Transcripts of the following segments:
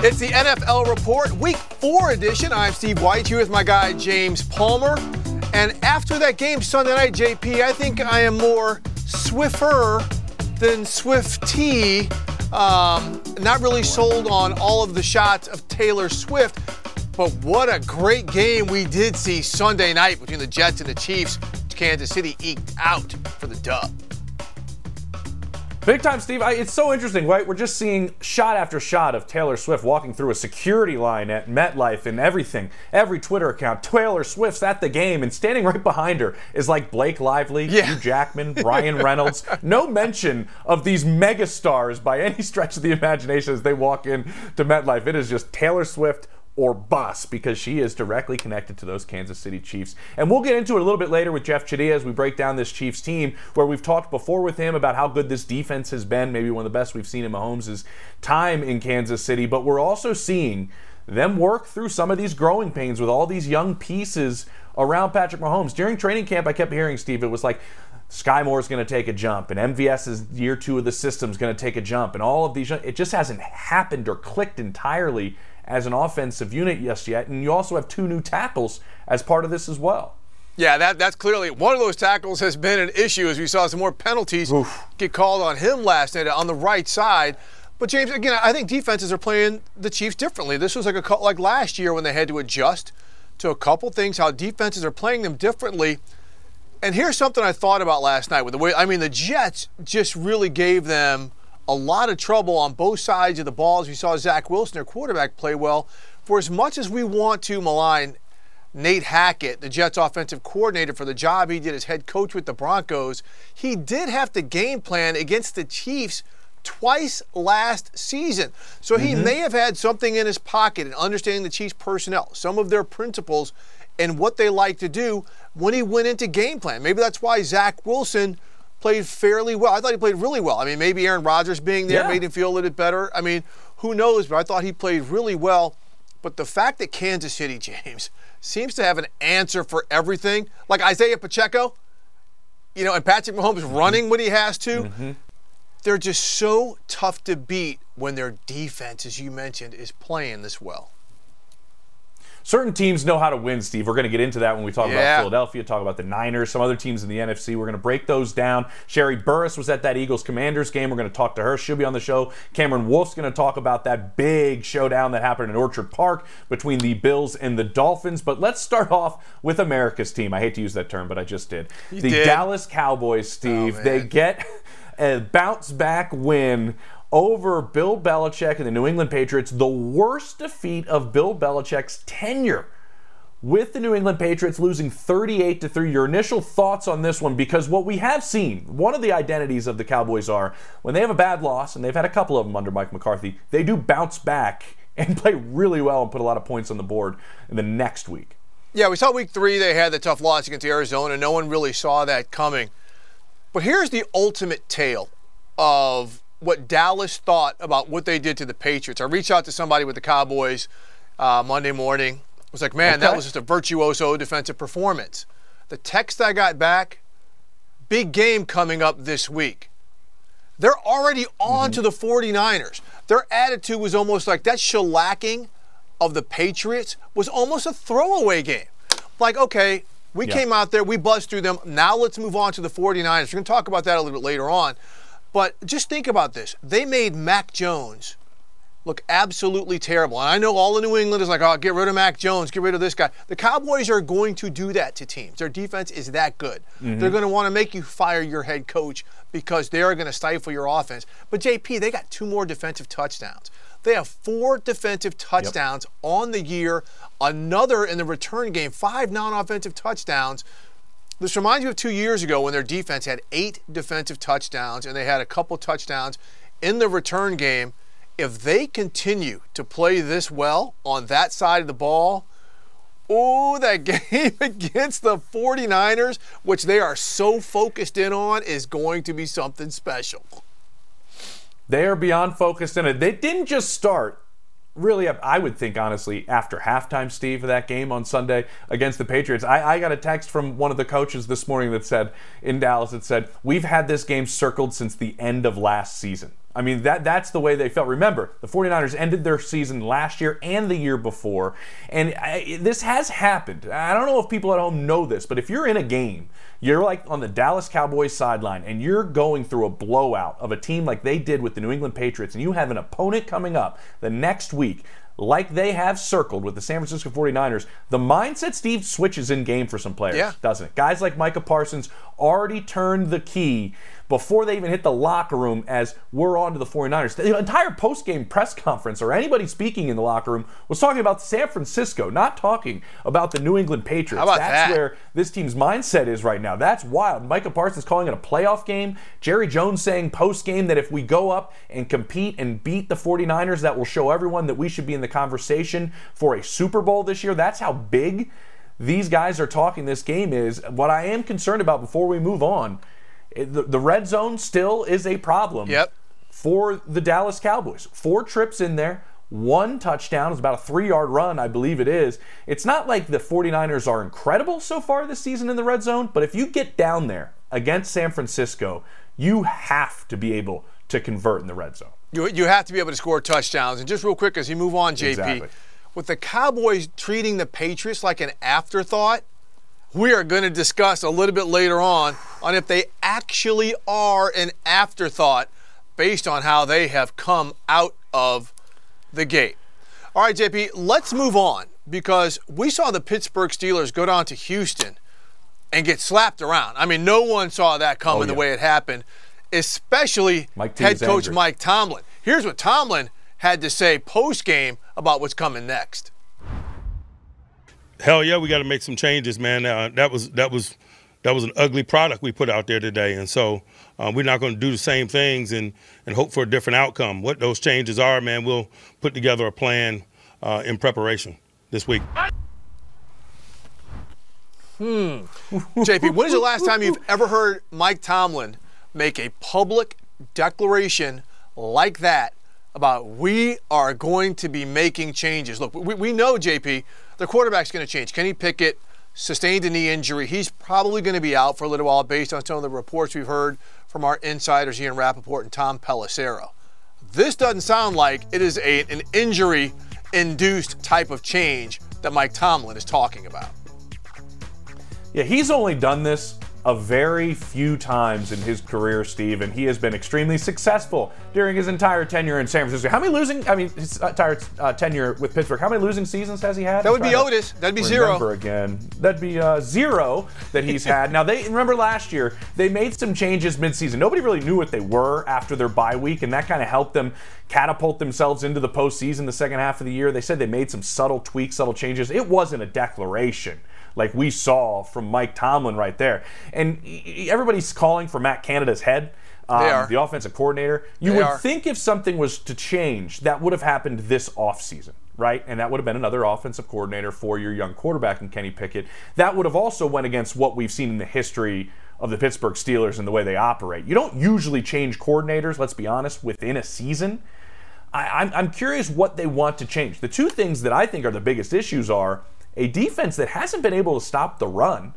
It's the NFL Report, Week 4 edition. I'm Steve Wyche here with my guy James Palmer. And after that game Sunday night, JP, I think I am more Swiffer than Swifty. Um, not really sold on all of the shots of Taylor Swift, but what a great game we did see Sunday night between the Jets and the Chiefs. Kansas City eked out for the dub. Big time, Steve. I, it's so interesting, right? We're just seeing shot after shot of Taylor Swift walking through a security line at MetLife and everything. Every Twitter account, Taylor Swift's at the game, and standing right behind her is like Blake Lively, yeah. Hugh Jackman, Ryan Reynolds. no mention of these megastars by any stretch of the imagination as they walk in to MetLife. It is just Taylor Swift or bust because she is directly connected to those Kansas City Chiefs. And we'll get into it a little bit later with Jeff Chadiha as we break down this Chiefs team, where we've talked before with him about how good this defense has been, maybe one of the best we've seen in Mahomes' time in Kansas City. But we're also seeing them work through some of these growing pains with all these young pieces around Patrick Mahomes. During training camp, I kept hearing, Steve, it was like, Is going to take a jump, and MVS's year two of the system is going to take a jump, and all of these. It just hasn't happened or clicked entirely as an offensive unit just yet. And you also have two new tackles as part of this as well. Yeah, that, that's clearly one of those tackles has been an issue as we saw some more penalties Oof. get called on him last night on the right side. But James, again, I think defenses are playing the Chiefs differently. This was like a like last year when they had to adjust to a couple things, how defenses are playing them differently. And here's something I thought about last night with the way I mean the Jets just really gave them a lot of trouble on both sides of the ball. As we saw Zach Wilson, their quarterback, play well. For as much as we want to malign Nate Hackett, the Jets offensive coordinator, for the job he did as head coach with the Broncos, he did have to game plan against the Chiefs twice last season. So he mm-hmm. may have had something in his pocket in understanding the Chiefs personnel, some of their principles, and what they like to do when he went into game plan. Maybe that's why Zach Wilson played fairly well. I thought he played really well. I mean, maybe Aaron Rodgers being there yeah. made him feel a little bit better. I mean, who knows? But I thought he played really well. But the fact that Kansas City, James, seems to have an answer for everything, like Isaiah Pacheco, you know, and Patrick Mahomes mm-hmm. running when he has to, mm-hmm. they're just so tough to beat when their defense, as you mentioned, is playing this well. Certain teams know how to win, Steve. We're going to get into that when we talk Yeah. about Philadelphia, talk about the Niners, some other teams in the NFC. We're going to break those down. Sherree Burruss was at that Eagles Commanders game. We're going to talk to her. She'll be on the show. Cameron Wolfe's going to talk about that big showdown that happened in Orchard Park between the Bills and the Dolphins. But let's start off with America's team. I hate to use that term, but I just did. the did. Dallas Cowboys, Steve. Oh, they get a bounce back win over Bill Belichick and the New England Patriots, the worst defeat of Bill Belichick's tenure with the New England Patriots losing 38 to 3. Your initial thoughts on this one because what we have seen, one of the identities of the Cowboys are when they have a bad loss and they've had a couple of them under Mike McCarthy, they do bounce back and play really well and put a lot of points on the board in the next week. Yeah, we saw week three they had the tough loss against Arizona. No one really saw that coming. But here's the ultimate tale of what Dallas thought about what they did to the Patriots. I reached out to somebody with the Cowboys uh, Monday morning. I was like, man, that was just a virtuoso defensive performance. The text I got back, big game coming up this week. They're already on to the 49ers. Their attitude was almost like that shellacking of the Patriots was almost a throwaway game. Like, okay, we Yeah. came out there, we buzzed through them. Now let's move on to the 49ers. We're going to talk about that a little bit later on. But just think about this. They made Mac Jones look absolutely terrible. And I know all of New England is like, oh, get rid of Mac Jones, get rid of this guy. The Cowboys are going to do that to teams. Their defense is that good. Mm-hmm. They're going to want to make you fire your head coach because they're going to stifle your offense. But JP, they got two more defensive touchdowns. They have four defensive touchdowns on the year, another in the return game, five non offensive touchdowns. This reminds me of two years ago when their defense had eight defensive touchdowns and they had a couple touchdowns in the return game. If they continue to play this well on that side of the ball, oh, that game against the 49ers, which they are so focused in on, is going to be something special. They are beyond focused in it. They didn't just start. Really, I would think honestly after halftime, Steve, of that game on Sunday against the Patriots. I, I got a text from one of the coaches this morning that said in Dallas, it said, We've had this game circled since the end of last season. I mean, that that's the way they felt. Remember, the 49ers ended their season last year and the year before. And I, this has happened. I don't know if people at home know this, but if you're in a game, you're like on the Dallas Cowboys sideline and you're going through a blowout of a team like they did with the New England Patriots, and you have an opponent coming up the next week like they have circled with the San Francisco 49ers, the mindset Steve switches in game for some players, Yeah. doesn't it? Guys like Micah Parsons already turned the key before they even hit the locker room as we're on to the 49ers. The entire post-game press conference or anybody speaking in the locker room was talking about San Francisco, not talking about the New England Patriots. How about That's that? where this team's mindset is right now. That's wild. Micah Parsons calling it a playoff game. Jerry Jones saying post game that if we go up and compete and beat the 49ers, that will show everyone that we should be in the conversation for a Super Bowl this year. That's how big these guys are talking this game is. What I am concerned about before we move on, it- the, the red zone still is a problem Yep. for the Dallas Cowboys. Four trips in there, one touchdown. It's about a three yard run, I believe it is. It's not like the 49ers are incredible so far this season in the red zone, but if you get down there against San Francisco, you have to be able to convert in the red zone. You, you have to be able to score touchdowns. And just real quick, as you move on, JP, Exactly. with the Cowboys treating the Patriots like an afterthought, we are going to discuss a little bit later on on if they actually are an afterthought based on how they have come out of the gate. All right, JP, let's move on because we saw the Pittsburgh Steelers go down to Houston and get slapped around. I mean, no one saw that coming Oh, the way it happened, especially head coach angry. Mike Tomlin. Here's what Tomlin had to say post game about what's coming next. Hell yeah, we got to make some changes, man. Uh, that was that was that was an ugly product we put out there today, and so uh, we're not going to do the same things and and hope for a different outcome. What those changes are, man, we'll put together a plan uh, in preparation this week. Hmm. JP, when is the last time you've ever heard Mike Tomlin make a public declaration like that about we are going to be making changes? Look, we, we know, JP, the quarterback's going to change. Kenny Pickett sustained a knee injury. He's probably going to be out for a little while based on some of the reports we've heard from our insiders, Ian Rapoport and Tom Pelissero. This doesn't sound like it is a, an injury induced type of change that Mike Tomlin is talking about. Yeah, he's only done this a very few times in his career, Steve, and he has been extremely successful during his entire tenure in San Francisco. How many losing? I mean, his entire uh, tenure with Pittsburgh. How many losing seasons has he had? That would be Otis. That'd be zero. Again. That'd be uh, zero that he's had. now they remember last year they made some changes midseason. Nobody really knew what they were after their bye week, and that kind of helped them catapult themselves into the postseason the second half of the year. They said they made some subtle tweaks, subtle changes. It wasn't a declaration like we saw from Mike Tomlin right there. And everybody's calling for Matt Canada's head. Um, the offensive coordinator. You they would are. think if something was to change, that would have happened this offseason, right? And that would have been another offensive coordinator for your young quarterback in Kenny Pickett. That would have also went against what we've seen in the history of the Pittsburgh Steelers and the way they operate. You don't usually change coordinators, let's be honest, within a season. I, I'm, I'm curious what they want to change. The two things that I think are the biggest issues are a defense that hasn't been able to stop the run.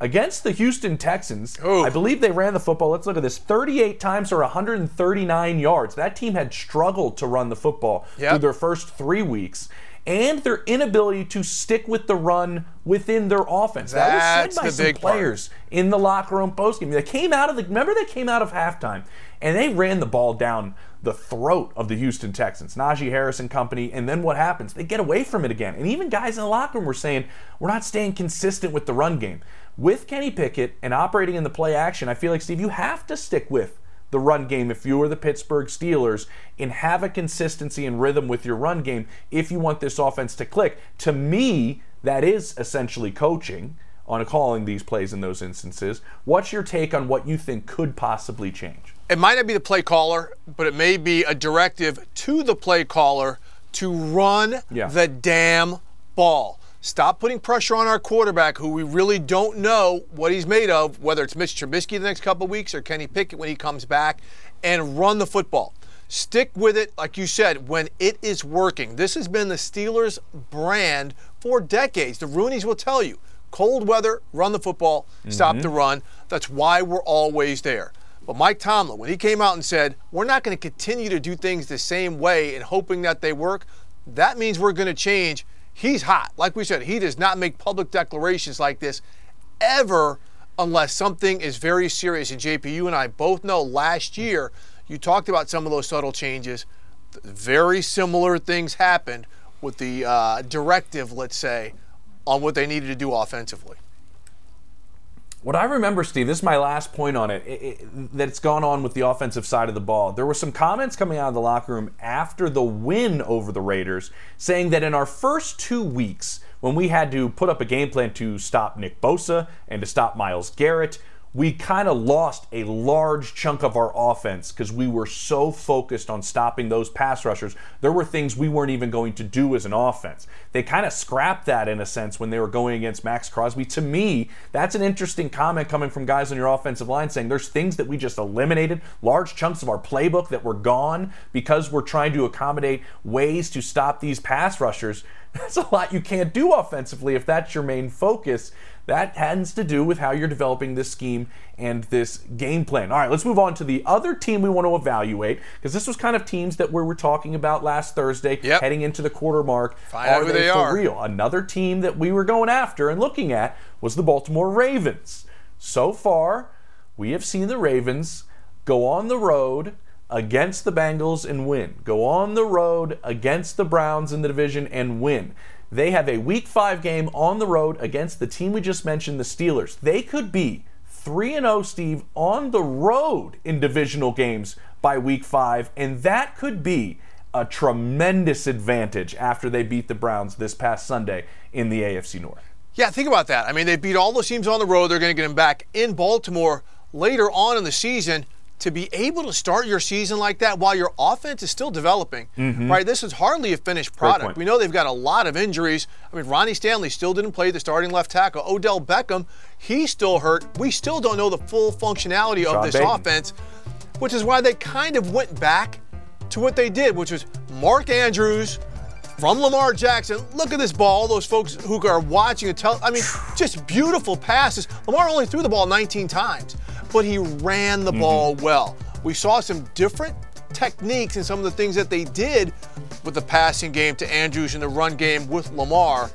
Against the Houston Texans, Ooh. I believe they ran the football. Let's look at this 38 times for 139 yards. That team had struggled to run the football Yep. through their first three weeks. And their inability to stick with the run within their offense. that That's was said by the some big part. players in the locker room postgame. They came out of the remember they came out of halftime and they ran the ball down the throat of the Houston Texans, Najee Harris and company, and then what happens? They get away from it again. And even guys in the locker room were saying, we're not staying consistent with the run game. With Kenny Pickett and operating in the play action, I feel like Steve, you have to stick with the run game if you are the Pittsburgh Steelers and have a consistency and rhythm with your run game if you want this offense to click. To me, that is essentially coaching on calling these plays in those instances. What's your take on what you think could possibly change? It might not be the play caller, but it may be a directive to the play caller to run Yeah. the damn ball. Stop putting pressure on our quarterback, who we really don't know what he's made of, whether it's Mitch Trubisky the next couple of weeks or Kenny Pickett when he comes back, and run the football. Stick with it, like you said, when it is working. This has been the Steelers' brand for decades. The Rooneys will tell you cold weather, run the football, stop mm-hmm. the run. That's why we're always there. But Mike Tomlin, when he came out and said, we're not going to continue to do things the same way and hoping that they work, that means we're going to change. He's hot. Like we said, he does not make public declarations like this ever unless something is very serious. And JP, you and I both know last year you talked about some of those subtle changes. Very similar things happened with the uh, directive, let's say, on what they needed to do offensively. What I remember, Steve, this is my last point on it, it, it, that it's gone on with the offensive side of the ball. There were some comments coming out of the locker room after the win over the Raiders saying that in our first two weeks, when we had to put up a game plan to stop Nick Bosa and to stop Myles Garrett, we kind of lost a large chunk of our offense because we were so focused on stopping those pass rushers. There were things we weren't even going to do as an offense. They kind of scrapped that in a sense when they were going against Maxx Crosby. To me, that's an interesting comment coming from guys on your offensive line saying there's things that we just eliminated, large chunks of our playbook that were gone because we're trying to accommodate ways to stop these pass rushers. That's a lot you can't do offensively if that's your main focus. That has to do with how you're developing this scheme and this game plan. All right, let's move on to the other team we want to evaluate because this was kind of teams that we were talking about last Thursday, Yep. heading into the quarter mark. Find out who they for are. real? Another team that we were going after and looking at was the Baltimore Ravens. So far, we have seen the Ravens go on the road against the Bengals and win. Go on the road against the Browns in the division and win. They have a week 5 game on the road against the team we just mentioned, the Steelers. They could be 3 and 0 Steve on the road in divisional games by week 5 and that could be a tremendous advantage after they beat the Browns this past Sunday in the AFC North. Yeah, think about that. I mean, they beat all those teams on the road. They're going to get them back in Baltimore later on in the season. To be able to start your season like that while your offense is still developing, right? This is hardly a finished product. We know they've got a lot of injuries. I mean, Ronnie Stanley still didn't play the starting left tackle. Odell Beckham, he's still hurt. We still don't know the full functionality of this Payton. offense, which is why they kind of went back to what they did, which was Mark Andrews, from Lamar Jackson. Look at this ball. All those folks who are watching and tell, I mean, just beautiful passes. Lamar only threw the ball 19 times, but he ran the mm-hmm. ball well. We saw some different techniques and some of the things that they did with the passing game to Andrews and the run game with Lamar.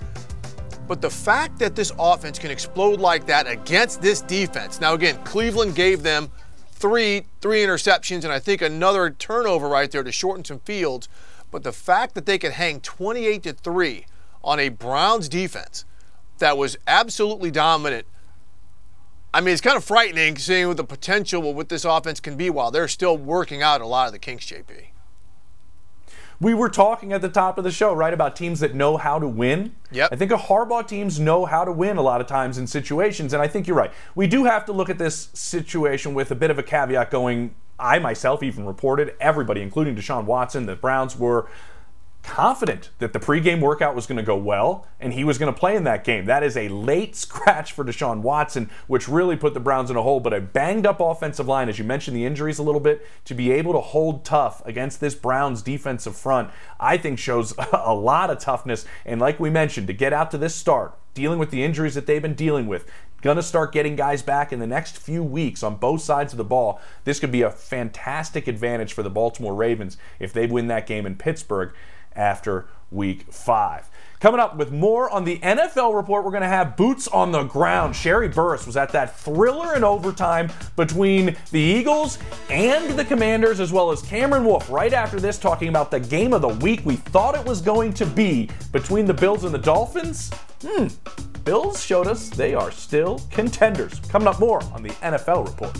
But the fact that this offense can explode like that against this defense. Now again, Cleveland gave them three three interceptions and I think another turnover right there to shorten some fields. But the fact that they could hang 28 to 3 on a Browns defense that was absolutely dominant. I mean, it's kind of frightening seeing what the potential of what this offense can be while they're still working out a lot of the kinks, JP. We were talking at the top of the show, right, about teams that know how to win. Yep. I think a Harbaugh teams know how to win a lot of times in situations, and I think you're right. We do have to look at this situation with a bit of a caveat going. I myself even reported, everybody, including Deshaun Watson, the Browns were confident that the pregame workout was going to go well and he was going to play in that game. That is a late scratch for Deshaun Watson, which really put the Browns in a hole. But a banged up offensive line, as you mentioned the injuries a little bit, to be able to hold tough against this Browns defensive front, I think shows a lot of toughness. And like we mentioned, to get out to this start, dealing with the injuries that they've been dealing with, going to start getting guys back in the next few weeks on both sides of the ball. This could be a fantastic advantage for the Baltimore Ravens if they win that game in Pittsburgh after week five. Coming up with more on the NFL report, we're going to have boots on the ground. Sherree Burruss was at that thriller in overtime between the Eagles and the Commanders, as well as Cameron Wolfe right after this, talking about the game of the week we thought it was going to be between the Bills and the Dolphins. Hmm, Bills showed us they are still contenders. Coming up more on the NFL report.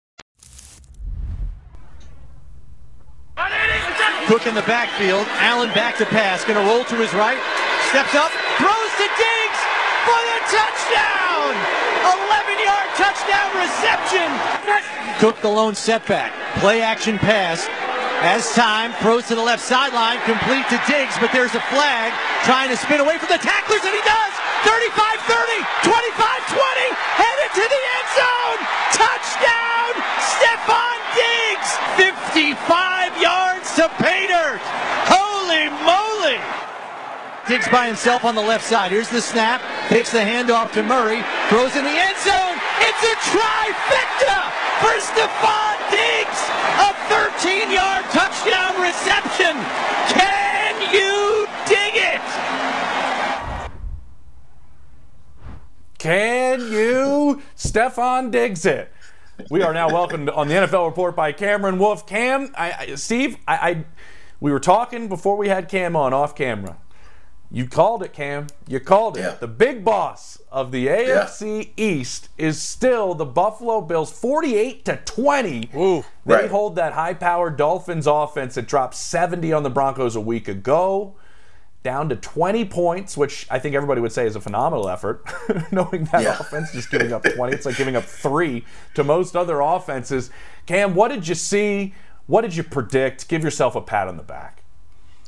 Cook in the backfield. Allen back to pass. Going to roll to his right. Steps up. Throws to Diggs for the touchdown. 11-yard touchdown reception. Cook the lone setback. Play action pass. As time throws to the left sideline, complete to Diggs, but there's a flag trying to spin away from the tacklers, and he does. 35-30, 25-20, headed to the end zone. Touchdown, Stefon Diggs. 55 yards to Pater. Holy moly. Diggs by himself on the left side. Here's the snap. Takes the handoff to Murray. Throws in the end zone. It's a trifecta for Stefon Diggs. A 13-yard touchdown reception. Can you dig it? Can you Stefon Diggs it? We are now welcomed on the NFL report by Cameron Wolfe. Cam, I, I, Steve, I, I, we were talking before we had Cam on off camera. You called it, Cam. You called it. Yeah. The big boss of the AFC East is still the Buffalo Bills, 48 to 20. Ooh, they right. hold that high-powered Dolphins offense that dropped 70 on the Broncos a week ago, down to 20 points, which I think everybody would say is a phenomenal effort. Knowing that Yeah. offense just giving up 20, it's like giving up three to most other offenses. Cam, what did you see? What did you predict? Give yourself a pat on the back.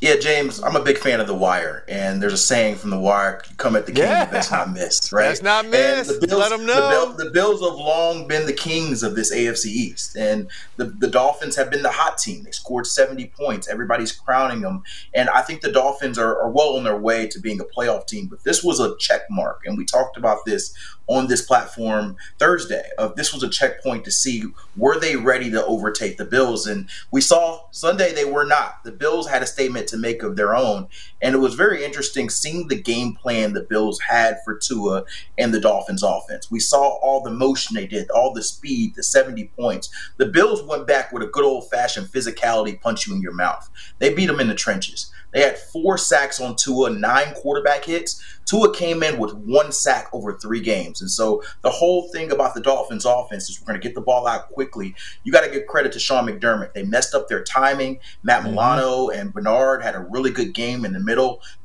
Yeah, James, I'm a big fan of The Wire, and there's a saying from The Wire: come at the king, Yeah. that's not missed." Right? That's not And missed. Let 'em The, know. Bill- the Bills have long been the kings of this AFC East, and the, the Dolphins have been the hot team. They scored 70 points. Everybody's crowning them, and I think the Dolphins are, are well on their way to being a playoff team. But this was a check mark, and we talked about this on this platform Thursday. Of this was a checkpoint to see were they ready to overtake the Bills, and we saw Sunday they were not. The Bills had a statement to make of their own. And it was very interesting seeing the game plan the Bills had for Tua and the Dolphins offense. We saw all the motion they did, all the speed, the 70 points. The Bills went back with a good old fashioned physicality punch you in your mouth. They beat them in the trenches. They had four sacks on Tua, nine quarterback hits. Tua came in with one sack over three games. And so the whole thing about the Dolphins offense is we're going to get the ball out quickly. You got to give credit to Sean McDermott. They messed up their timing. Matt mm-hmm. Milano and Bernard had a really good game in the middle.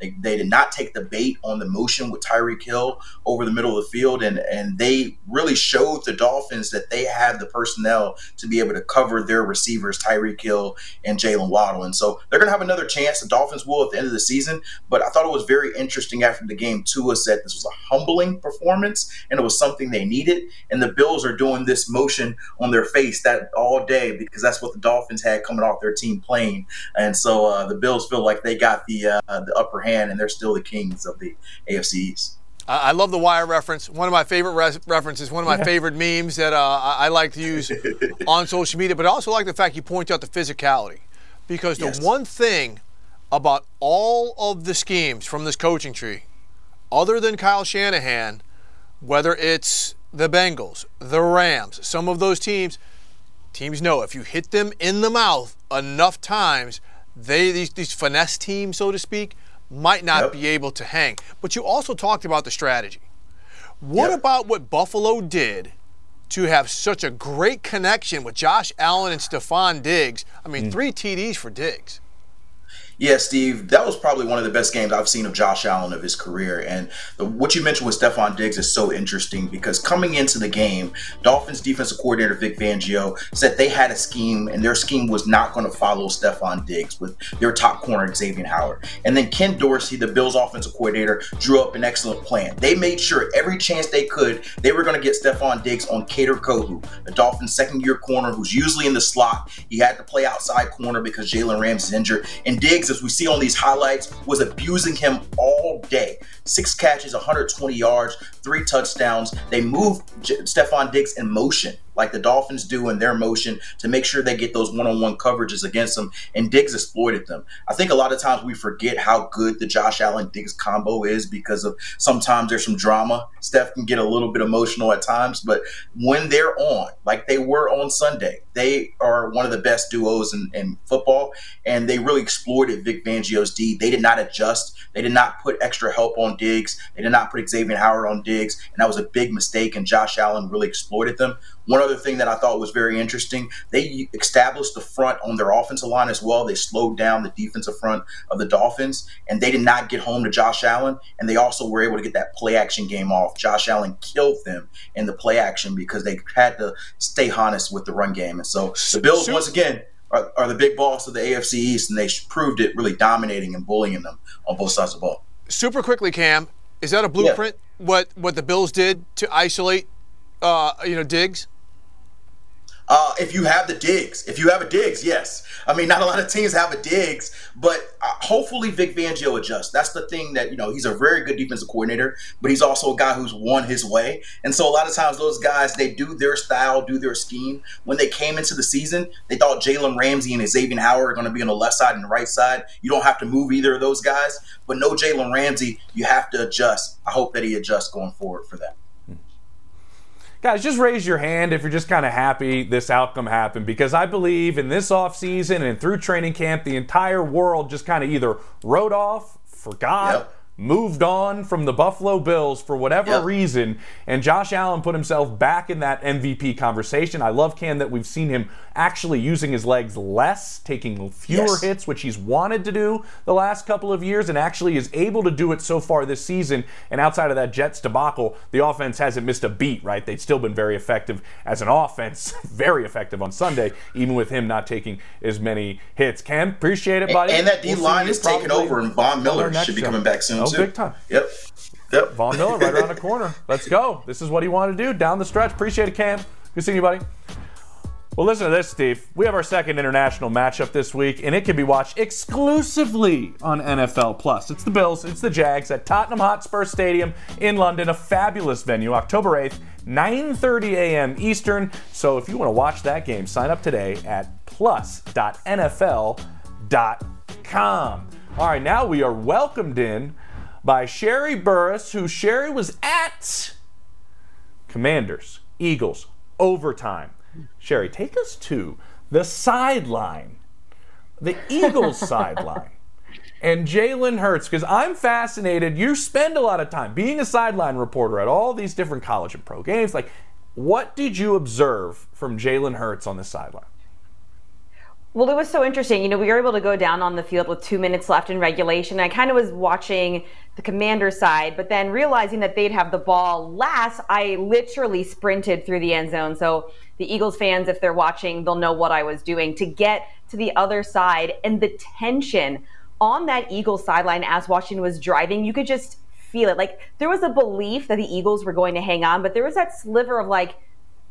They, they did not take the bait on the motion with Tyreek Hill over the middle of the field. And, and they really showed the Dolphins that they have the personnel to be able to cover their receivers, Tyreek Hill and Jaylen Waddle. And so they're going to have another chance. The Dolphins will at the end of the season. But I thought it was very interesting after the game, Tua said this was a humbling performance and it was something they needed. And the Bills are doing this motion on their face that all day because that's what the Dolphins had coming off their team playing. And so uh, the Bills feel like they got the uh, the upper hand and they're still the kings of the AFC East. I love the wire reference. One of my favorite res- references, one of my yeah. favorite memes that uh, I like to use on social media, but I also like the fact you point out the physicality. Because the yes. one thing about all of the schemes from this coaching tree, other than Kyle Shanahan, whether it's the Bengals, the Rams, some of those teams, teams know if you hit them in the mouth enough times, they these, these finesse teams, so to speak, might not yep. be able to hang. But you also talked about the strategy. What yep. about what Buffalo did to have such a great connection with Josh Allen and Stefon Diggs? I mean, mm. three TDs for Diggs. Yeah, Steve, that was probably one of the best games I've seen of Josh Allen of his career. And the, what you mentioned with Stefon Diggs is so interesting because coming into the game, Dolphins defensive coordinator Vic Fangio said they had a scheme and their scheme was not going to follow Stefon Diggs with their top corner Xavier Howard. And then Ken Dorsey, the Bills offensive coordinator, drew up an excellent plan. They made sure every chance they could, they were going to get Stefon Diggs on Kader Kohou, the Dolphins second year corner who's usually in the slot. He had to play outside corner because Jalen Ramsey is injured. And Diggs as we see on these highlights, was abusing him all day. Six catches, 120 yards, three touchdowns. They moved Stefon Diggs in motion like the Dolphins do in their motion to make sure they get those one-on-one coverages against them. And Diggs exploited them. I think a lot of times we forget how good the Josh Allen Diggs combo is because of sometimes there's some drama. Steph can get a little bit emotional at times, but when they're on, like they were on Sunday, they are one of the best duos in, in football, and they really exploited Vic Fangio's D. They did not adjust. They did not put extra help on Diggs. They did not put Xavier Howard on Diggs, and that was a big mistake. And Josh Allen really exploited them. One other thing that I thought was very interesting, they established the front on their offensive line as well. They slowed down the defensive front of the Dolphins, and they did not get home to Josh Allen. And they also were able to get that play action game off. Josh Allen killed them in the play action because they had to stay honest with the run game. And so the Bills, once again, are, are, the big boss of the AFC East, and they proved it really dominating and bullying them on both sides of the ball. Super quickly, Cam, is that a blueprint? Yeah. What what the Bills did to isolate, uh, you know, Diggs? Uh, if you have the Diggs, if you have a Diggs, yes. I mean, not a lot of teams have a Diggs, but uh, hopefully Vic Fangio adjusts. That's the thing that you know he's a very good defensive coordinator, but he's also a guy who's won his way. And so a lot of times those guys they do their style, do their scheme. When they came into the season, they thought Jalen Ramsey and Xavier Howard are going to be on the left side and the right side. You don't have to move either of those guys, but no Jalen Ramsey. You have to adjust. I hope that he adjusts going forward for that. Guys, just raise your hand if you're just kind of happy this outcome happened because I believe in this offseason and through training camp, the entire world just kind of either wrote off, forgot, yep moved on from the Buffalo Bills for whatever yep. reason, and Josh Allen put himself back in that MVP conversation. I love Cam that we've seen him actually using his legs less, taking fewer yes. hits, which he's wanted to do the last couple of years, and actually is able to do it so far this season. And outside of that Jets debacle, the offense hasn't missed a beat, right? They've still been very effective as an offense, very effective on Sunday, even with him not taking as many hits. Cam, appreciate it, buddy. And, and that D we'll line is taking over, and Von Miller should be coming back soon. Big time. Yep. Yep. Von Miller right around the corner. Let's go. This is what he wanted to do down the stretch. Appreciate it, Cam. Good seeing you, buddy. Well, listen to this, Steve. We have our second international matchup this week, and it can be watched exclusively on NFL Plus. It's the Bills, it's the Jags at Tottenham Hotspur Stadium in London, a fabulous venue, October 8th, 9:30 a.m. Eastern. So if you want to watch that game, sign up today at plus.nfl.com. All right, now we are welcomed in by Sherree Burruss, who Sherree was at Commanders, Eagles, overtime. Sherree, take us to the sideline, the Eagles sideline, and Jalen Hurts, because I'm fascinated. You spend a lot of time being a sideline reporter at all these different college and pro games. Like, what did you observe from Jalen Hurts on the sideline? Well, it was so interesting. You know, we were able to go down on the field with two minutes left in regulation. I kind of was watching the commander side, but then realizing that they'd have the ball last, I literally sprinted through the end zone. So the Eagles fans, if they're watching, they'll know what I was doing to get to the other side. And the tension on that Eagles sideline as Washington was driving, you could just feel it. Like there was a belief that the Eagles were going to hang on, but there was that sliver of like,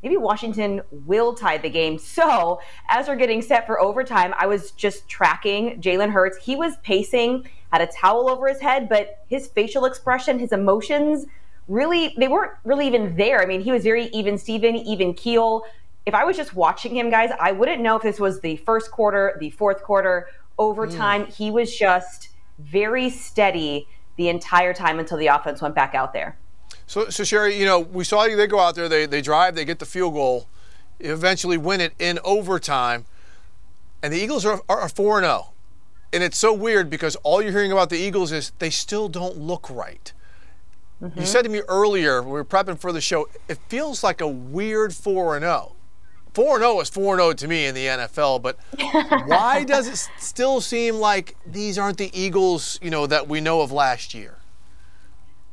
maybe Washington will tie the game. So as we're getting set for overtime, I was just tracking Jalen Hurts. He was pacing, had a towel over his head, but his facial expression, his emotions, really, they weren't really even there. I mean, he was very even Steven, even keel. If I was just watching him, guys, I wouldn't know if this was the first quarter, the fourth quarter, overtime. Mm. He was just very steady the entire time until the offense went back out there. So, so Sherree, you know, we saw you. They go out there, they they drive, they get the field goal, eventually win it in overtime, and the Eagles are are four and zero, oh. and it's so weird because all you're hearing about the Eagles is they still don't look right. Mm-hmm. You said to me earlier when we were prepping for the show, it feels like a weird four and zero. Oh. Four and zero is 4 0 to me in the NFL, but why does it still seem like these aren't the Eagles, you know, that we know of last year?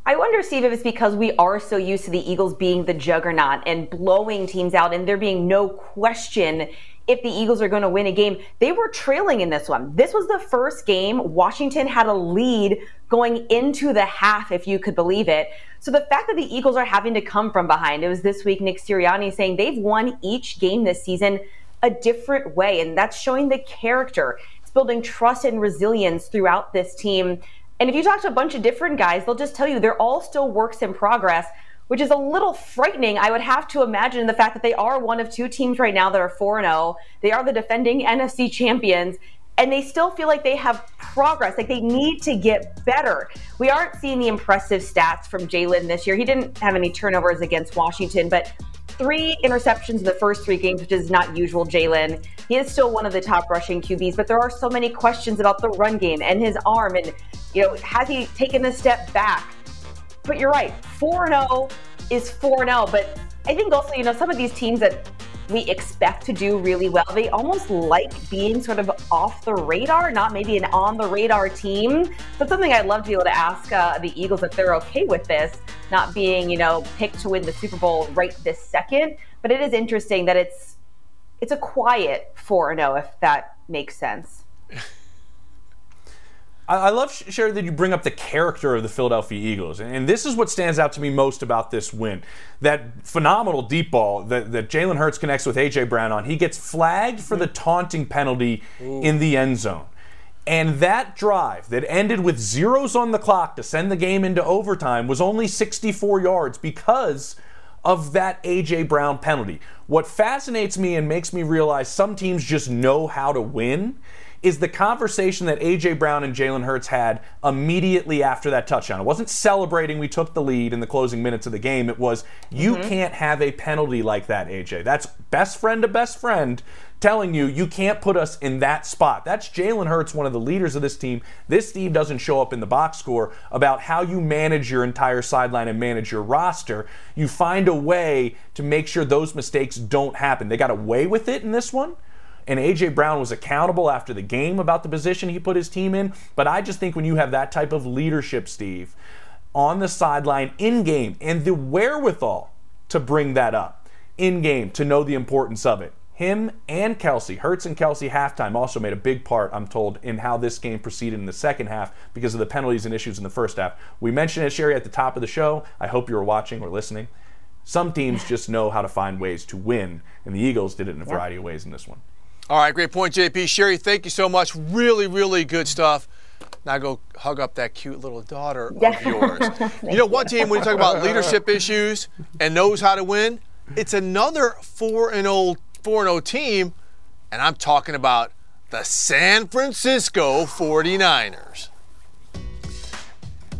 I wonder, Steve, if it's because we are so used to the Eagles being the juggernaut and blowing teams out and there being no question if the Eagles are going to win a game. They were trailing in this one. This was the first game Washington had a lead going into the half, if you could believe it. So the fact that the Eagles are having to come from behind, it was this week Nick Sirianni saying they've won each game this season a different way. And that's showing the character. It's building trust and resilience throughout this team. And if you talk to a bunch of different guys, they'll just tell you they're all still works in progress, which is a little frightening. I would have to imagine the fact that they are one of two teams right now that are 4 0. They are the defending NFC champions, and they still feel like they have progress, like they need to get better. We aren't seeing the impressive stats from Jalen this year. He didn't have any turnovers against Washington, but three interceptions in the first three games, which is not usual, Jalen. He is still one of the top rushing QBs, but there are so many questions about the run game and his arm. And, you know, has he taken a step back? But you're right, 4 0 is 4 0. But I think also, you know, some of these teams that we expect to do really well. They almost like being sort of off the radar, not maybe an on the radar team. But something I'd love to be able to ask uh, the Eagles if they're okay with this, not being, you know, picked to win the Super Bowl right this second. But it is interesting that it's it's a quiet 4 0, if that makes sense. I love, Sherree, that you bring up the character of the Philadelphia Eagles. And this is what stands out to me most about this win. That phenomenal deep ball that, that Jalen Hurts connects with A.J. Brown on. He gets flagged for the taunting penalty Ooh. in the end zone. And that drive that ended with zeros on the clock to send the game into overtime was only 64 yards because of that A.J. Brown penalty. What fascinates me and makes me realize some teams just know how to win is the conversation that A.J. Brown and Jalen Hurts had immediately after that touchdown. It wasn't celebrating we took the lead in the closing minutes of the game. It was, you mm-hmm. can't have a penalty like that, A.J. That's best friend to best friend telling you you can't put us in that spot. That's Jalen Hurts, one of the leaders of this team. This Steve doesn't show up in the box score about how you manage your entire sideline and manage your roster. You find a way to make sure those mistakes don't happen. They got away with it in this one and A.J. Brown was accountable after the game about the position he put his team in. But I just think when you have that type of leadership, Steve, on the sideline in game and the wherewithal to bring that up in game to know the importance of it. Him and Kelce, Hurts and Kelce halftime also made a big part, I'm told, in how this game proceeded in the second half because of the penalties and issues in the first half. We mentioned it, Sherree, at the top of the show. I hope you were watching or listening. Some teams just know how to find ways to win, and the Eagles did it in a variety of ways in this one. All right, great point, JP. Sherree, thank you so much. Really, really good stuff. Now go hug up that cute little daughter of yours. you know, one team when you talk about leadership issues and knows how to win, it's another 4 and 0 4 0 team, and I'm talking about the San Francisco 49ers.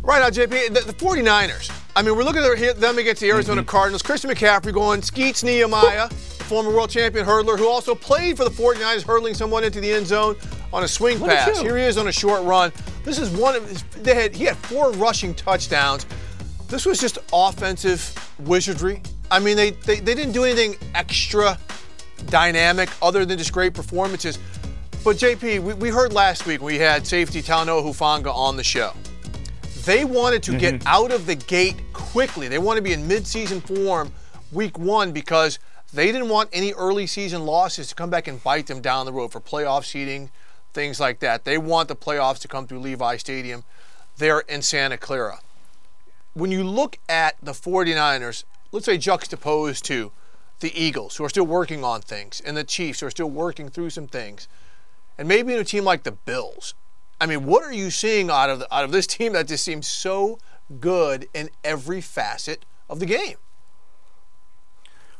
Right now, JP, the, the 49ers. I mean, we're looking at them against the Arizona mm-hmm. Cardinals. Christian McCaffrey going, Skeets Nehemiah, former world champion hurdler, who also played for the 49ers, hurdling someone into the end zone on a swing pass. Here he is on a short run. This is one of his, they had, he had four rushing touchdowns. This was just offensive wizardry. I mean, they, they, they didn't do anything extra dynamic other than just great performances. But JP, we, we heard last week we had safety Talanoa Hufanga on the show. They wanted to mm-hmm. get out of the gate quickly. They want to be in midseason form week one because they didn't want any early season losses to come back and bite them down the road for playoff seeding, things like that. They want the playoffs to come through Levi Stadium there in Santa Clara. When you look at the 49ers, let's say juxtaposed to the Eagles, who are still working on things, and the Chiefs, who are still working through some things, and maybe in a team like the Bills, I mean, what are you seeing out of the, out of this team that just seems so good in every facet of the game?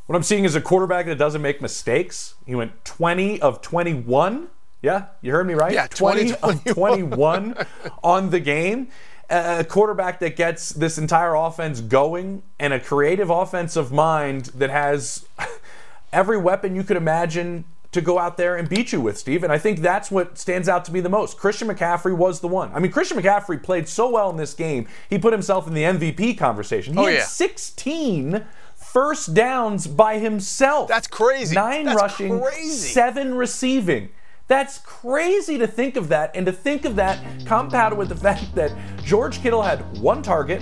What I'm seeing is a quarterback that doesn't make mistakes. He went 20 of 21. Yeah, you heard me right? Yeah, 20, 20 of 21 on the game. A quarterback that gets this entire offense going and a creative offensive mind that has every weapon you could imagine to go out there and beat you with, Steve. And I think that's what stands out to me the most. Christian McCaffrey was the one. I mean, Christian McCaffrey played so well in this game, he put himself in the MVP conversation. He oh, had yeah. 16 first downs by himself. That's crazy. Nine that's rushing, crazy. seven receiving. That's crazy to think of that, and to think of that compounded with the fact that George Kittle had one target,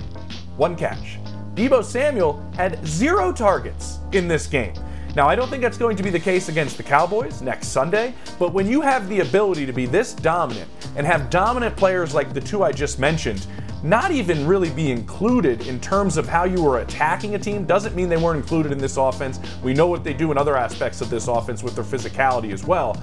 one catch. Deebo Samuel had zero targets in this game. Now, I don't think that's going to be the case against the Cowboys next Sunday, but when you have the ability to be this dominant and have dominant players like the two I just mentioned, not even really be included in terms of how you were attacking a team doesn't mean they weren't included in this offense. We know what they do in other aspects of this offense with their physicality as well.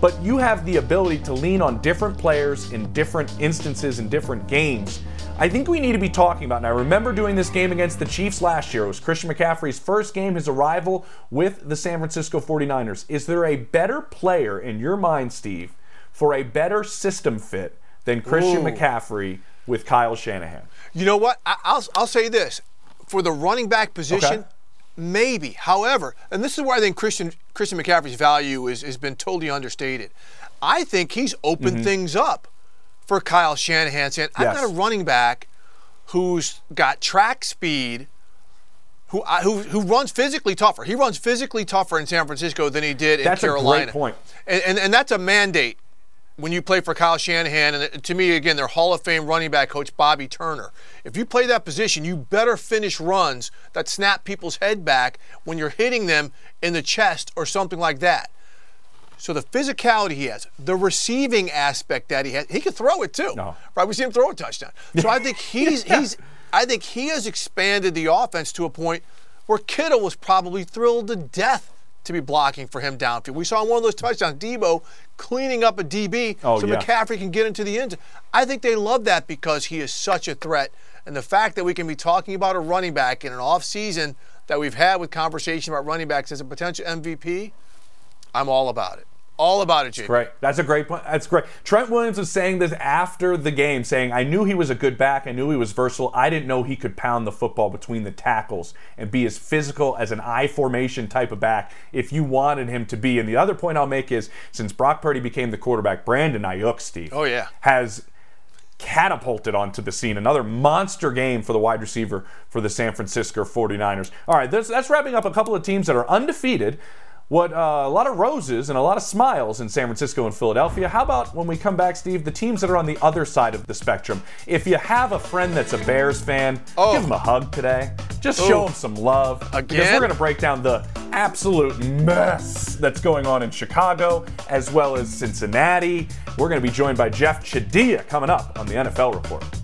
But you have the ability to lean on different players in different instances in different games I think we need to be talking about. And I remember doing this game against the Chiefs last year. It was Christian McCaffrey's first game, his arrival with the San Francisco 49ers. Is there a better player in your mind, Steve, for a better system fit than Christian Ooh. McCaffrey with Kyle Shanahan? You know what? I, will I'll say this. For the running back position, okay. maybe. However, and this is where I think Christian Christian McCaffrey's value is, has been totally understated. I think he's opened mm-hmm. things up for Kyle Shanahan saying, I've yes. got a running back who's got track speed, who, who, who runs physically tougher. He runs physically tougher in San Francisco than he did in that's Carolina. That's a great point. And, and, and that's a mandate when you play for Kyle Shanahan, and to me, again, their Hall of Fame running back coach, Bobby Turner. If you play that position, you better finish runs that snap people's head back when you're hitting them in the chest or something like that. So the physicality he has, the receiving aspect that he has, he can throw it too. No. Right? We see him throw a touchdown. So I think he's yeah. he's I think he has expanded the offense to a point where Kittle was probably thrilled to death to be blocking for him downfield. We saw one of those touchdowns, Deebo cleaning up a DB oh, so yeah. McCaffrey can get into the end. I think they love that because he is such a threat. And the fact that we can be talking about a running back in an off season that we've had with conversation about running backs as a potential MVP, I'm all about it. All about it, Jake. Great. That's a great point. That's great. Trent Williams was saying this after the game, saying, I knew he was a good back. I knew he was versatile. I didn't know he could pound the football between the tackles and be as physical as an I formation type of back if you wanted him to be. And the other point I'll make is since Brock Purdy became the quarterback, Brandon Aiyuk, Steve, oh, yeah. has catapulted onto the scene. Another monster game for the wide receiver for the San Francisco 49ers. All right, that's, that's wrapping up a couple of teams that are undefeated what uh, a lot of roses and a lot of smiles in San Francisco and Philadelphia. How about when we come back, Steve, the teams that are on the other side of the spectrum? If you have a friend that's a Bears fan, oh. give him a hug today. Just show him some love. Again? Because we're going to break down the absolute mess that's going on in Chicago as well as Cincinnati. We're going to be joined by Jeff Chadiha coming up on the NFL Report.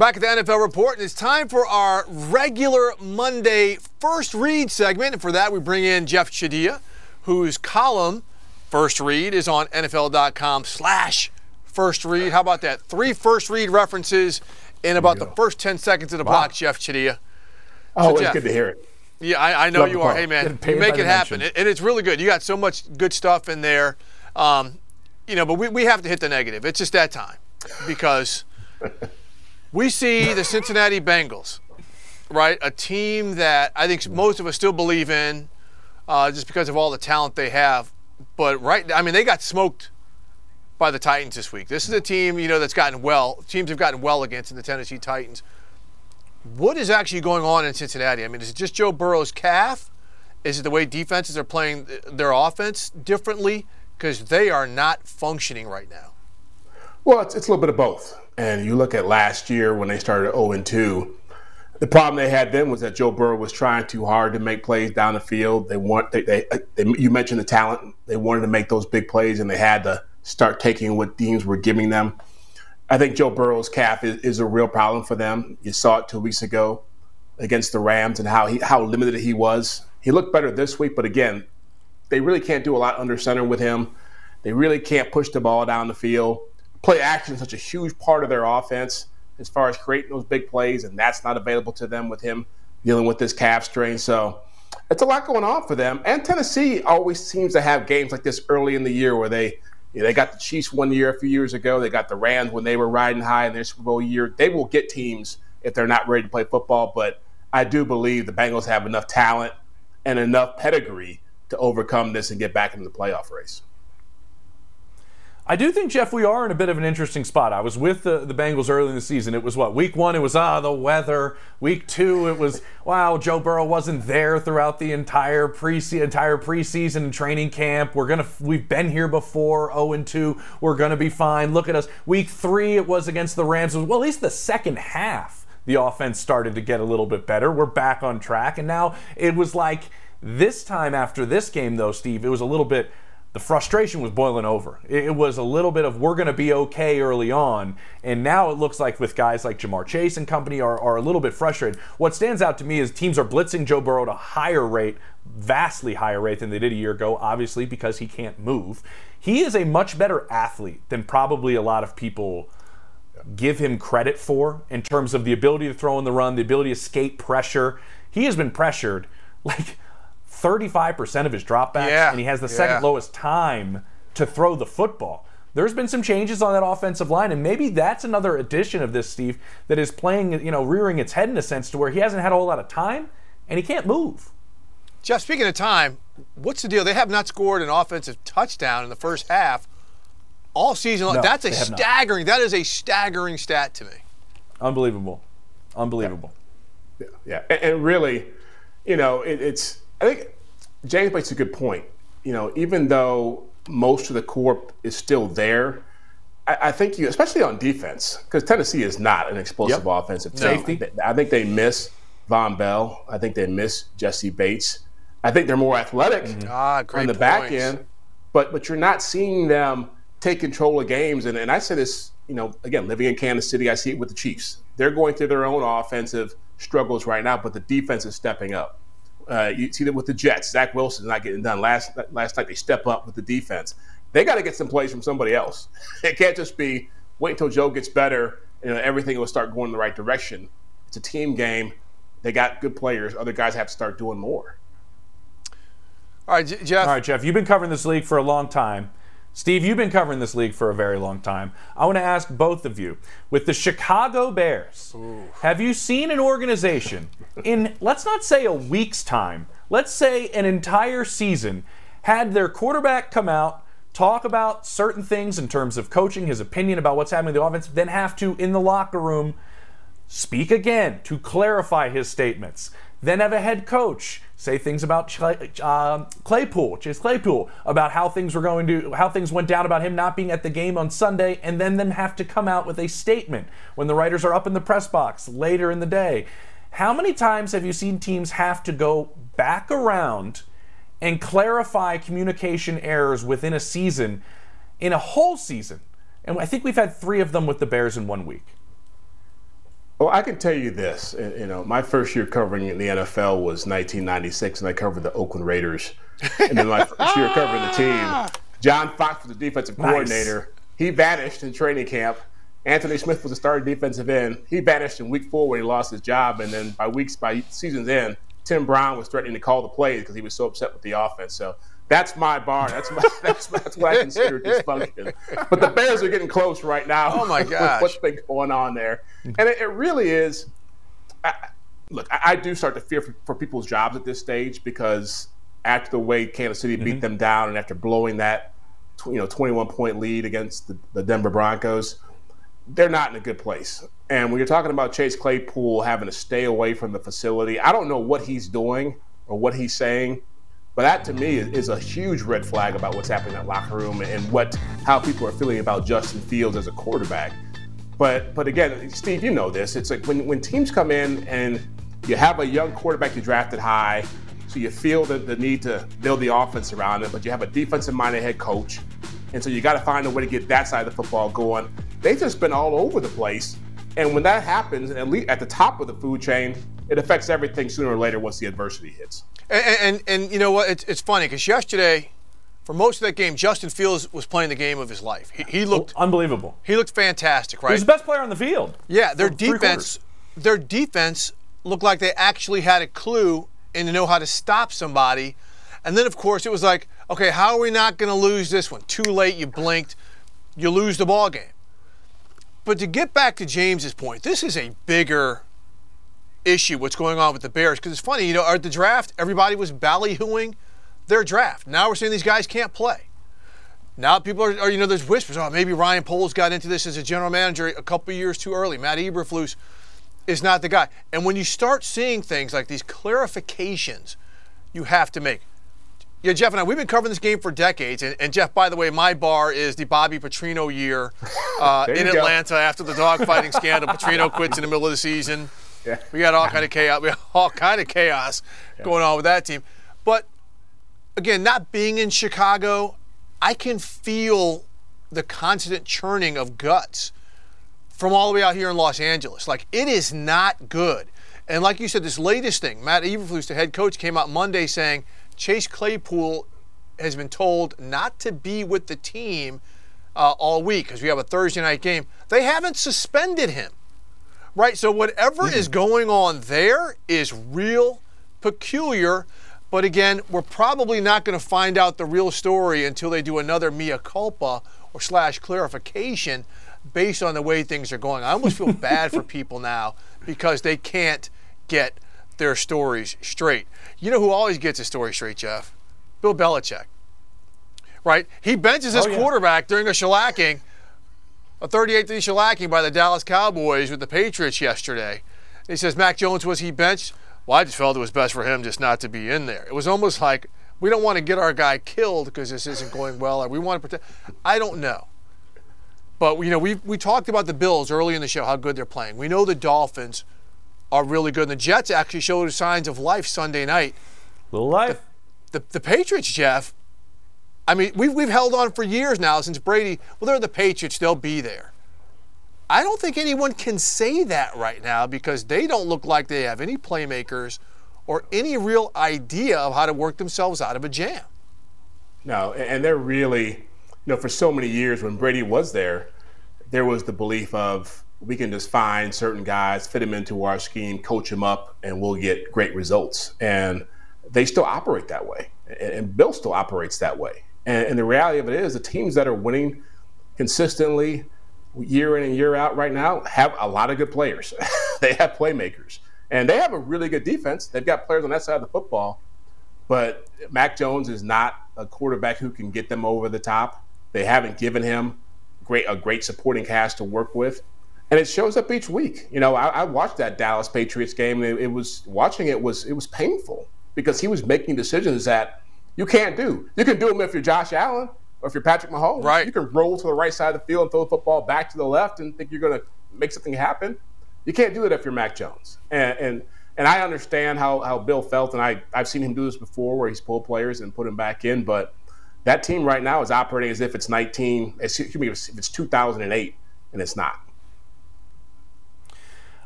back at the NFL Report, and it's time for our regular Monday first read segment. And for that, we bring in Jeff Chadiha, whose column, First Read, is on NFL.com slash first read. How about that? Three first read references in about the first 10 seconds of the wow. block, Jeff Chadiha. Oh, so, Jeff, good to hear it. Yeah, I, I know Love you are. Hey, man, you make it happen. and it's really good. You got so much good stuff in there. Um, you know, but we, we have to hit the negative. It's just that time because we see the Cincinnati Bengals, right? A team that I think most of us still believe in uh, just because of all the talent they have. But right, I mean, they got smoked by the Titans this week. This is a team, you know, that's gotten well. Teams have gotten well against in the Tennessee Titans. What is actually going on in Cincinnati? I mean, is it just Joe Burrow's calf? Is it the way defenses are playing their offense differently? Because they are not functioning right now. Well, it's, it's a little bit of both. And you look at last year when they started 0 2, the problem they had then was that Joe Burrow was trying too hard to make plays down the field. They want they, they, uh, they, you mentioned the talent. They wanted to make those big plays, and they had to start taking what teams were giving them. I think Joe Burrow's calf is, is a real problem for them. You saw it two weeks ago against the Rams and how he how limited he was. He looked better this week, but again, they really can't do a lot under center with him. They really can't push the ball down the field play action is such a huge part of their offense as far as creating those big plays, and that's not available to them with him dealing with this calf strain. So it's a lot going on for them. And Tennessee always seems to have games like this early in the year where they you know, they got the Chiefs one year a few years ago. They got the Rams when they were riding high in their Super Bowl year. They will get teams if they're not ready to play football, but I do believe the Bengals have enough talent and enough pedigree to overcome this and get back into the playoff race. I do think, Jeff, we are in a bit of an interesting spot. I was with the, the Bengals early in the season. It was what? Week one, it was, ah, the weather. Week two, it was, wow, Joe Burrow wasn't there throughout the entire, pre- entire preseason training camp. We're going to, we've been here before, 0 and 2. We're going to be fine. Look at us. Week three, it was against the Rams. Well, at least the second half, the offense started to get a little bit better. We're back on track. And now it was like this time after this game, though, Steve, it was a little bit the frustration was boiling over. It was a little bit of we're going to be okay early on, and now it looks like with guys like Ja'Marr Chase and company are, are a little bit frustrated. What stands out to me is teams are blitzing Joe Burrow at a higher rate, vastly higher rate than they did a year ago, obviously because he can't move. He is a much better athlete than probably a lot of people give him credit for in terms of the ability to throw in the run, the ability to escape pressure. He has been pressured like 35% of his dropbacks, yeah. and he has the second yeah. lowest time to throw the football. There's been some changes on that offensive line, and maybe that's another addition of this, Steve, that is playing, you know, rearing its head in a sense to where he hasn't had a whole lot of time and he can't move. Jeff, speaking of time, what's the deal? They have not scored an offensive touchdown in the first half all season long. No, That's a staggering. Not. That is a staggering stat to me. Unbelievable, unbelievable. Yeah, yeah. And, and really, you know, it, it's I think James makes a good point. You know, even though most of the core is still there, I, I think you, especially on defense, because Tennessee is not an explosive yep. offensive team. Safety. I think they miss Vonn Bell. I think they miss Jessie Bates. I think they're more athletic mm-hmm. ah, on the points. back end, but but you're not seeing them take control of games. And, and I say this, you know, again, living in Kansas City, I see it with the Chiefs. They're going through their own offensive struggles right now, but the defense is stepping up. Uh, you see that with the Jets. Zach Wilson's not getting done. Last last night they step up with the defense. They got to get some plays from somebody else. It can't just be wait until Joe gets better and everything will start going in the right direction. It's a team game. They got good players. Other guys have to start doing more. All right, Jeff. All right, Jeff. You've been covering this league for a long time. Steve, you've been covering this league for a very long time. I want to ask both of you with the Chicago Bears, Ooh. have you seen an organization in, let's not say a week's time, let's say an entire season, had their quarterback come out, talk about certain things in terms of coaching, his opinion about what's happening in the offense, then have to, in the locker room, speak again to clarify his statements? Then have a head coach say things about uh, Claypool, Chase Claypool, about how things were going to, how things went down about him not being at the game on Sunday, and then them have to come out with a statement when the writers are up in the press box later in the day. How many times have you seen teams have to go back around and clarify communication errors within a season, in a whole season? And I think we've had three of them with the Bears in one week. Well, I can tell you this. You know, my first year covering the NFL was 1996, and I covered the Oakland Raiders. And then my first year covering the team, ah! John Fox was the defensive nice. coordinator. He vanished in training camp. Anthony Smith was the starting defensive end. He vanished in week four when he lost his job, and then by weeks, by season's end, Tim Brown was threatening to call the plays because he was so upset with the offense. So that's my bar. That's my, that's, that's what I consider dysfunction. But the Bears are getting close right now. Oh my gosh, what's been going on there? And it, it really is. I, look, I, I, do start to fear for, for, people's jobs at this stage because after the way Kansas City beat mm-hmm. them down and after blowing that, you know, 21 point lead against the, the Denver Broncos, they're not in a good place. And when you're talking about Chase Claypool having to stay away from the facility, I don't know what he's doing or what he's saying but that to me is, a huge red flag about what's happening in that locker room and what how people are feeling about Justin Fields as a quarterback. But but again, Steve, you know this. It's like when, when teams come in and you have a young quarterback you drafted high, so you feel the, the need to build the offense around it, but you have a defensive minded head coach. And so you got to find a way to get that side of the football going. They've just been all over the place. And when that happens, at least at the top of the food chain, it affects everything sooner or later once the adversity hits. And, and, and you know what? It's, it's funny because yesterday, for most of that game, Justin Fields was playing the game of his life. He, he looked oh, unbelievable. He looked fantastic, right? He's the best player on the field. Yeah, their defense, their defense looked like they actually had a clue and to know how to stop somebody. And then, of course, it was like, okay, how are we not going to lose this one? Too late, you blinked, you lose the ball game. But to get back to James's point, this is a bigger issue what's going on with the Bears because it's funny, you know, at the draft, everybody was ballyhooing their draft. Now we're seeing these guys can't play. Now people are, are, you know, there's whispers. Oh, maybe Ryan Poles got into this as a general manager a couple years too early. Matt Eberflus is not the guy. And when you start seeing things like these clarifications, you have to make. Yeah, Jeff and I, we've been covering this game for decades. And, and Jeff, by the way, my bar is the Bobby Petrino year uh, in Atlanta go. after the dogfighting scandal. Petrino quits in the middle of the season. Yeah. We got all kind of chaos. We got all kind of chaos yeah. going on with that team. But again, not being in Chicago, I can feel the constant churning of guts from all the way out here in Los Angeles. Like it is not good. And like you said, this latest thing, Matt Eberflus, the head coach, came out Monday saying Chase Claypool has been told not to be with the team uh, all week because we have a Thursday night game. They haven't suspended him right? So whatever mm-hmm. is going on there is real peculiar. But again, we're probably not going to find out the real story until they do another mea culpa or slash clarification based on the way things are going. I almost feel bad for people now because they can't get their stories straight. You know who always gets his story straight, Jeff? Bill Belichick. Right? He benches his oh, yeah. quarterback during a shellacking a 38 3 shellacking by the Dallas Cowboys with the Patriots yesterday. he says, Mac Jones, was he benched? Well, I just felt it was best for him just not to be in there. It was almost like we don't want to get our guy killed because this isn't going well, or we want to protect. I don't know. But, you know, we, we talked about the Bills early in the show, how good they're playing. We know the Dolphins are really good. And the Jets actually showed signs of life Sunday night. Little life. The, the, the Patriots, Jeff, I mean, we've, we've held on for years now since Brady. Well, they're the Patriots, they'll be there. I don't think anyone can say that right now because they don't look like they have any playmakers or any real idea of how to work themselves out of a jam. No, and they're really, you know, for so many years when Brady was there, there was the belief of we can just find certain guys, fit them into our scheme, coach them up, and we'll get great results. And they still operate that way. And Bill still operates that way. And, and the reality of it is, the teams that are winning consistently year in and year out right now have a lot of good players. they have playmakers. And they have a really good defense. They've got players on that side of the football. But Mac Jones is not a quarterback who can get them over the top. They haven't given him great a great supporting cast to work with. And it shows up each week. You know, I, I watched that Dallas Patriots game, and it, it was watching it was it was painful because he was making decisions that you can't do. You can do them if you're Josh Allen or if you're Patrick Mahomes. Right. You can roll to the right side of the field and throw the football back to the left and think you're going to make something happen. You can't do it if you're Mac Jones. And and and I understand how, how Bill felt, and I, I've seen him do this before where he's pulled players and put them back in, but that team right now is operating as if it's 19, excuse me, if it's 2008, and it's not.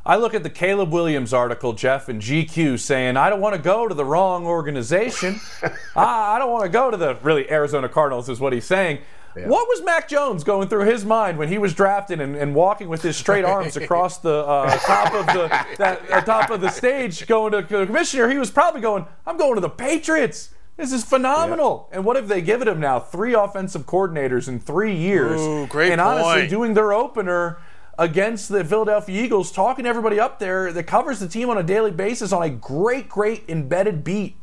I look at the Caleb Williams article, Jeff, and GQ saying, I don't want to go to the wrong organization. I, I don't want to go to the really Arizona Cardinals, is what he's saying. Yeah. What was Mac Jones going through his mind when he was drafted and, and walking with his straight arms across the uh, top of the that, uh, top of the stage, going to the commissioner? He was probably going, "I'm going to the Patriots. This is phenomenal." Yeah. And what have they given him now? Three offensive coordinators in three years. Ooh, great and point. honestly, doing their opener against the Philadelphia Eagles, talking everybody up there that covers the team on a daily basis on a great, great embedded beat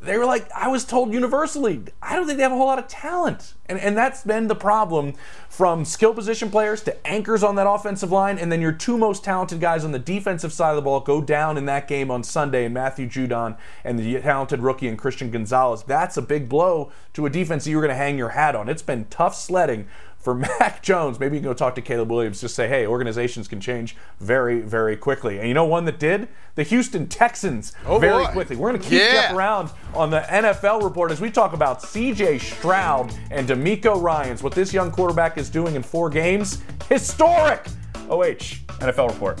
they were like, I was told universally, I don't think they have a whole lot of talent. And, and that's been the problem from skill position players to anchors on that offensive line. And then your two most talented guys on the defensive side of the ball go down in that game on Sunday, and Matthew Judon and the talented rookie and Christian Gonzalez. That's a big blow to a defense that you're going to hang your hat on. It's been tough sledding for Mac Jones, maybe you can go talk to Caleb Williams. Just say, hey, organizations can change very, very quickly. And you know one that did? The Houston Texans oh very boy. quickly. We're going to keep yeah. Around on the NFL report as we talk about CJ Stroud and DeMeco Ryans. What this young quarterback is doing in four games, historic. OH, NFL report.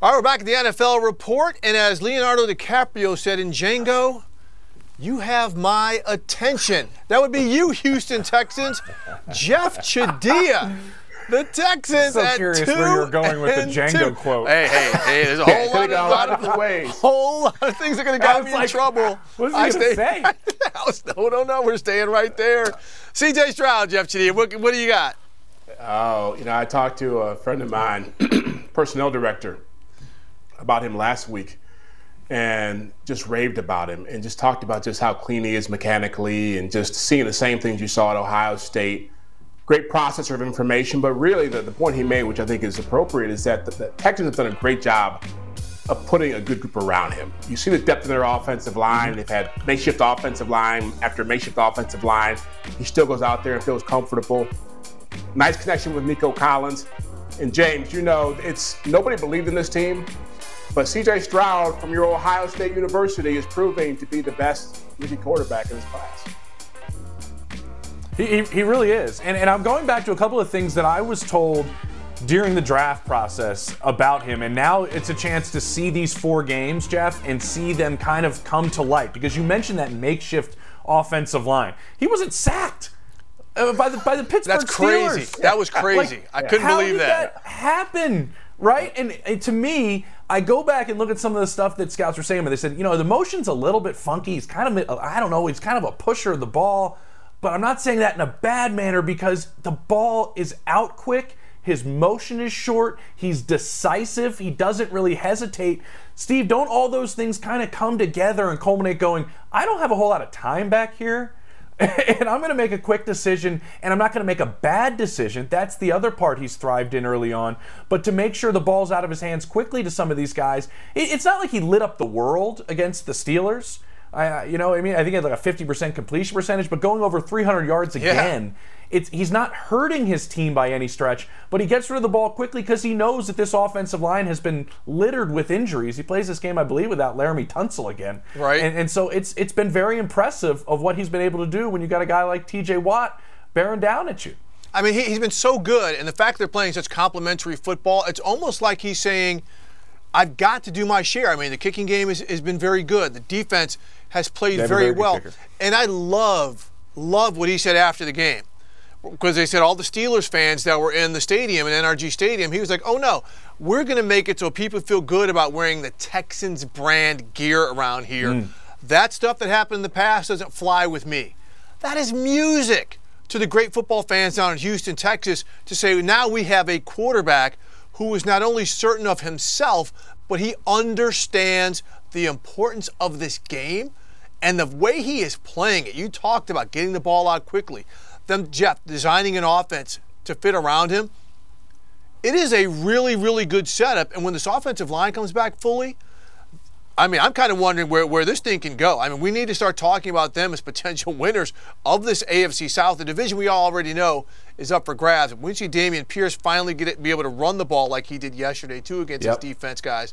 All right, we're back at the NFL report, and as Leonardo DiCaprio said in Django, you have my attention. That would be you, Houston Texans. Jeff Chadiha. The Texans so at curious two where you're going with the Django two. quote. Hey, hey, hey! There's a whole lot, of, lot of ways. whole lot of things that could have I got was me in trouble. what is he I gonna say? right there. I was- no, no, no. We're staying right there. C.J. Stroud, Jeff Chadiha. What, what do you got? Oh, you know, I talked to a friend of mine, personnel director, about him last week and just raved about him and just talked about just how clean he is mechanically and just seeing the same things you saw at Ohio State. Great processor of information, but really the, the point he made, which I think is appropriate, is that the, the Texans have done a great job of putting a good group around him. You see the depth in their offensive line. Mm-hmm. They've had makeshift offensive line after makeshift offensive line. He still goes out there and feels comfortable. Nice connection with Nico Collins. And James, you know, it's nobody believed in this team, but CJ Stroud from your Ohio State University is proving to be the best rookie quarterback in this class. He, he, he really is. And, and I'm going back to a couple of things that I was told during the draft process about him. And now it's a chance to see these four games, Jeff, and see them kind of come to light. Because you mentioned that makeshift offensive line. He wasn't sacked. uh, By the by the Pittsburgh That's crazy. Steelers. That was crazy. Like, I couldn't how believe did that. happen? Right? And, and to me, I go back and look at some of the stuff that scouts were saying, but they said, you know, the motion's a little bit funky. He's kind of, I don't know, he's kind of a pusher of the ball. But I'm not saying that in a bad manner because the ball is out quick. His motion is short. He's decisive. He doesn't really hesitate. Steve, don't all those things kind of come together and culminate going, I don't have a whole lot of time back here? and I'm going to make a quick decision, and I'm not going to make a bad decision. That's the other part he's thrived in early on. But to make sure the ball's out of his hands quickly to some of these guys, it's not like he lit up the world against the Steelers. I, you know, I mean, I think he had like a 50% completion percentage, but going over 300 yards again, yeah. It's he's not hurting his team by any stretch, but he gets rid of the ball quickly because he knows that this offensive line has been littered with injuries. He plays this game, I believe, without Laremy Tunsil again, right? And, and so it's it's been very impressive of what he's been able to do when you've got a guy like T.J. Watt bearing down at you. I mean, he, he's been so good, and the fact they're playing such complementary football, it's almost like he's saying I've got to do my share. I mean, the kicking game has, has been very good. The defense has played very, very well. And I love, love what he said after the game. Because they said all the Steelers fans that were in the stadium, in NRG Stadium, he was like, oh no, we're going to make it so people feel good about wearing the Texans brand gear around here. Mm. That stuff that happened in the past doesn't fly with me. That is music to the great football fans down in Houston, Texas, to say now we have a quarterback who is not only certain of himself, but he understands the importance of this game and the way he is playing it. You talked about getting the ball out quickly, them Jeff designing an offense to fit around him. It is a really, really good setup. And when this offensive line comes back fully, I mean, I'm kind of wondering where, where this thing can go. I mean, we need to start talking about them as potential winners of this AFC South. The division we all already know is up for grabs. When we see Dameon Pierce finally get it, be able to run the ball like he did yesterday, too, against yep. his defense guys,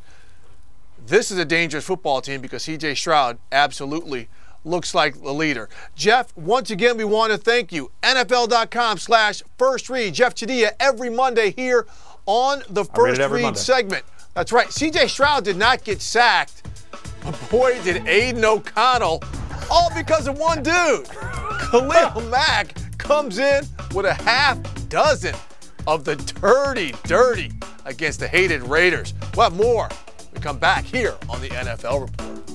this is a dangerous football team because CJ Stroud absolutely looks like the leader. Jeff, once again, we want to thank you. NFL.com slash first read. Jeff Chadiha every Monday here on the first read Monday. segment. That's right. CJ Stroud did not get sacked. But boy, did Aidan O'Connell, all because of one dude. Khalil Mack comes in with a half dozen of the dirty, dirty against the hated Raiders. We'll have more. We come back here on the NFL Report.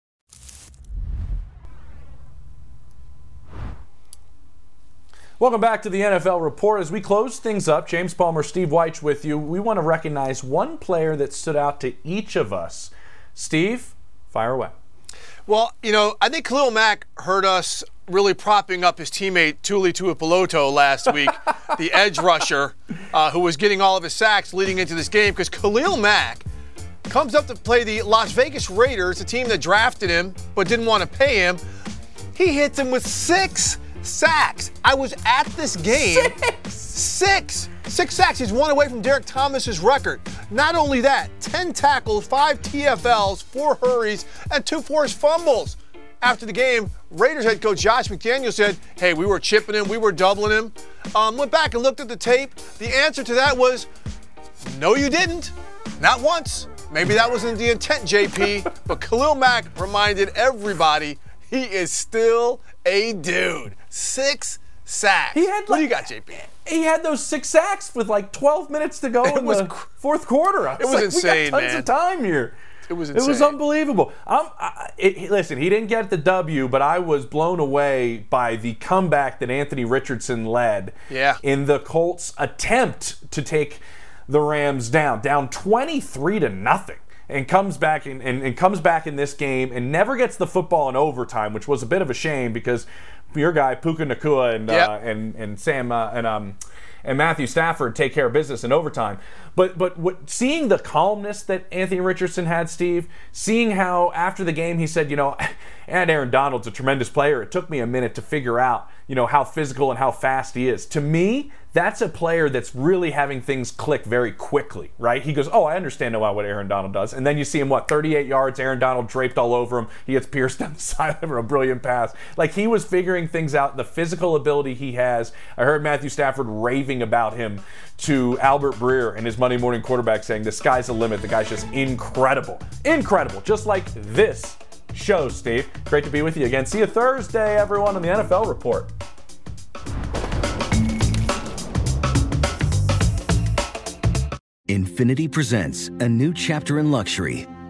Welcome back to the NFL Report. As we close things up, James Palmer, Steve Wyche with you. We want to recognize one player that stood out to each of us. Steve, fire away. Well, you know, I think Khalil Mack heard us really propping up his teammate Tuli Tuipulotu last week, the edge rusher, uh, who was getting all of his sacks leading into this game because Khalil Mack comes up to play the Las Vegas Raiders, a team that drafted him but didn't want to pay him. He hits him with six sacks. I was at this game. Six. Six. Six sacks. He's one away from Derrick Thomas's record. Not only that, 10 tackles, 5 TFLs, 4 hurries, and 2 forced fumbles. After the game, Raiders head coach Josh McDaniel said, Hey, we were chipping him, we were doubling him. Um, went back and looked at the tape. The answer to that was, No, you didn't. Not once. Maybe that wasn't the intent, JP. but Khalil Mack reminded everybody he is still a dude. Six sacks. He had like, what do you got, JP? He had those six sacks with like 12 minutes to go it in was, the fourth quarter. it was like, insane, we got tons man. of time here. It was insane. It was unbelievable. I, it, listen, he didn't get the W, but I was blown away by the comeback that Anthony Richardson led yeah. in the Colts' attempt to take the Rams down, down 23 to nothing and comes back in, and, and, comes back in this game and never gets the football in overtime, which was a bit of a shame because your guy Puka Nacua and Yep. uh, and and Sam uh, and um and Matthew Stafford take care of business in overtime. But but what, seeing the calmness that Anthony Richardson had, Steve, seeing how after the game he said, you know, and Aaron Donald's a tremendous player. It took me a minute to figure out, you know, how physical and how fast he is. To me, that's a player that's really having things click very quickly, right? He goes, "Oh, I understand now what Aaron Donald does," and then you see him what 38 yards, Aaron Donald draped all over him. He gets pierced down the sideline for a brilliant pass. Like he was figuring things out. The physical ability he has. I heard Matthew Stafford raving about him to Albert Breer in his Monday morning quarterback, saying, "The sky's the limit. The guy's just incredible, incredible." Just like this show, Steve. Great to be with you again. See you Thursday, everyone, on the NFL Report. Infiniti presents a new chapter in luxury,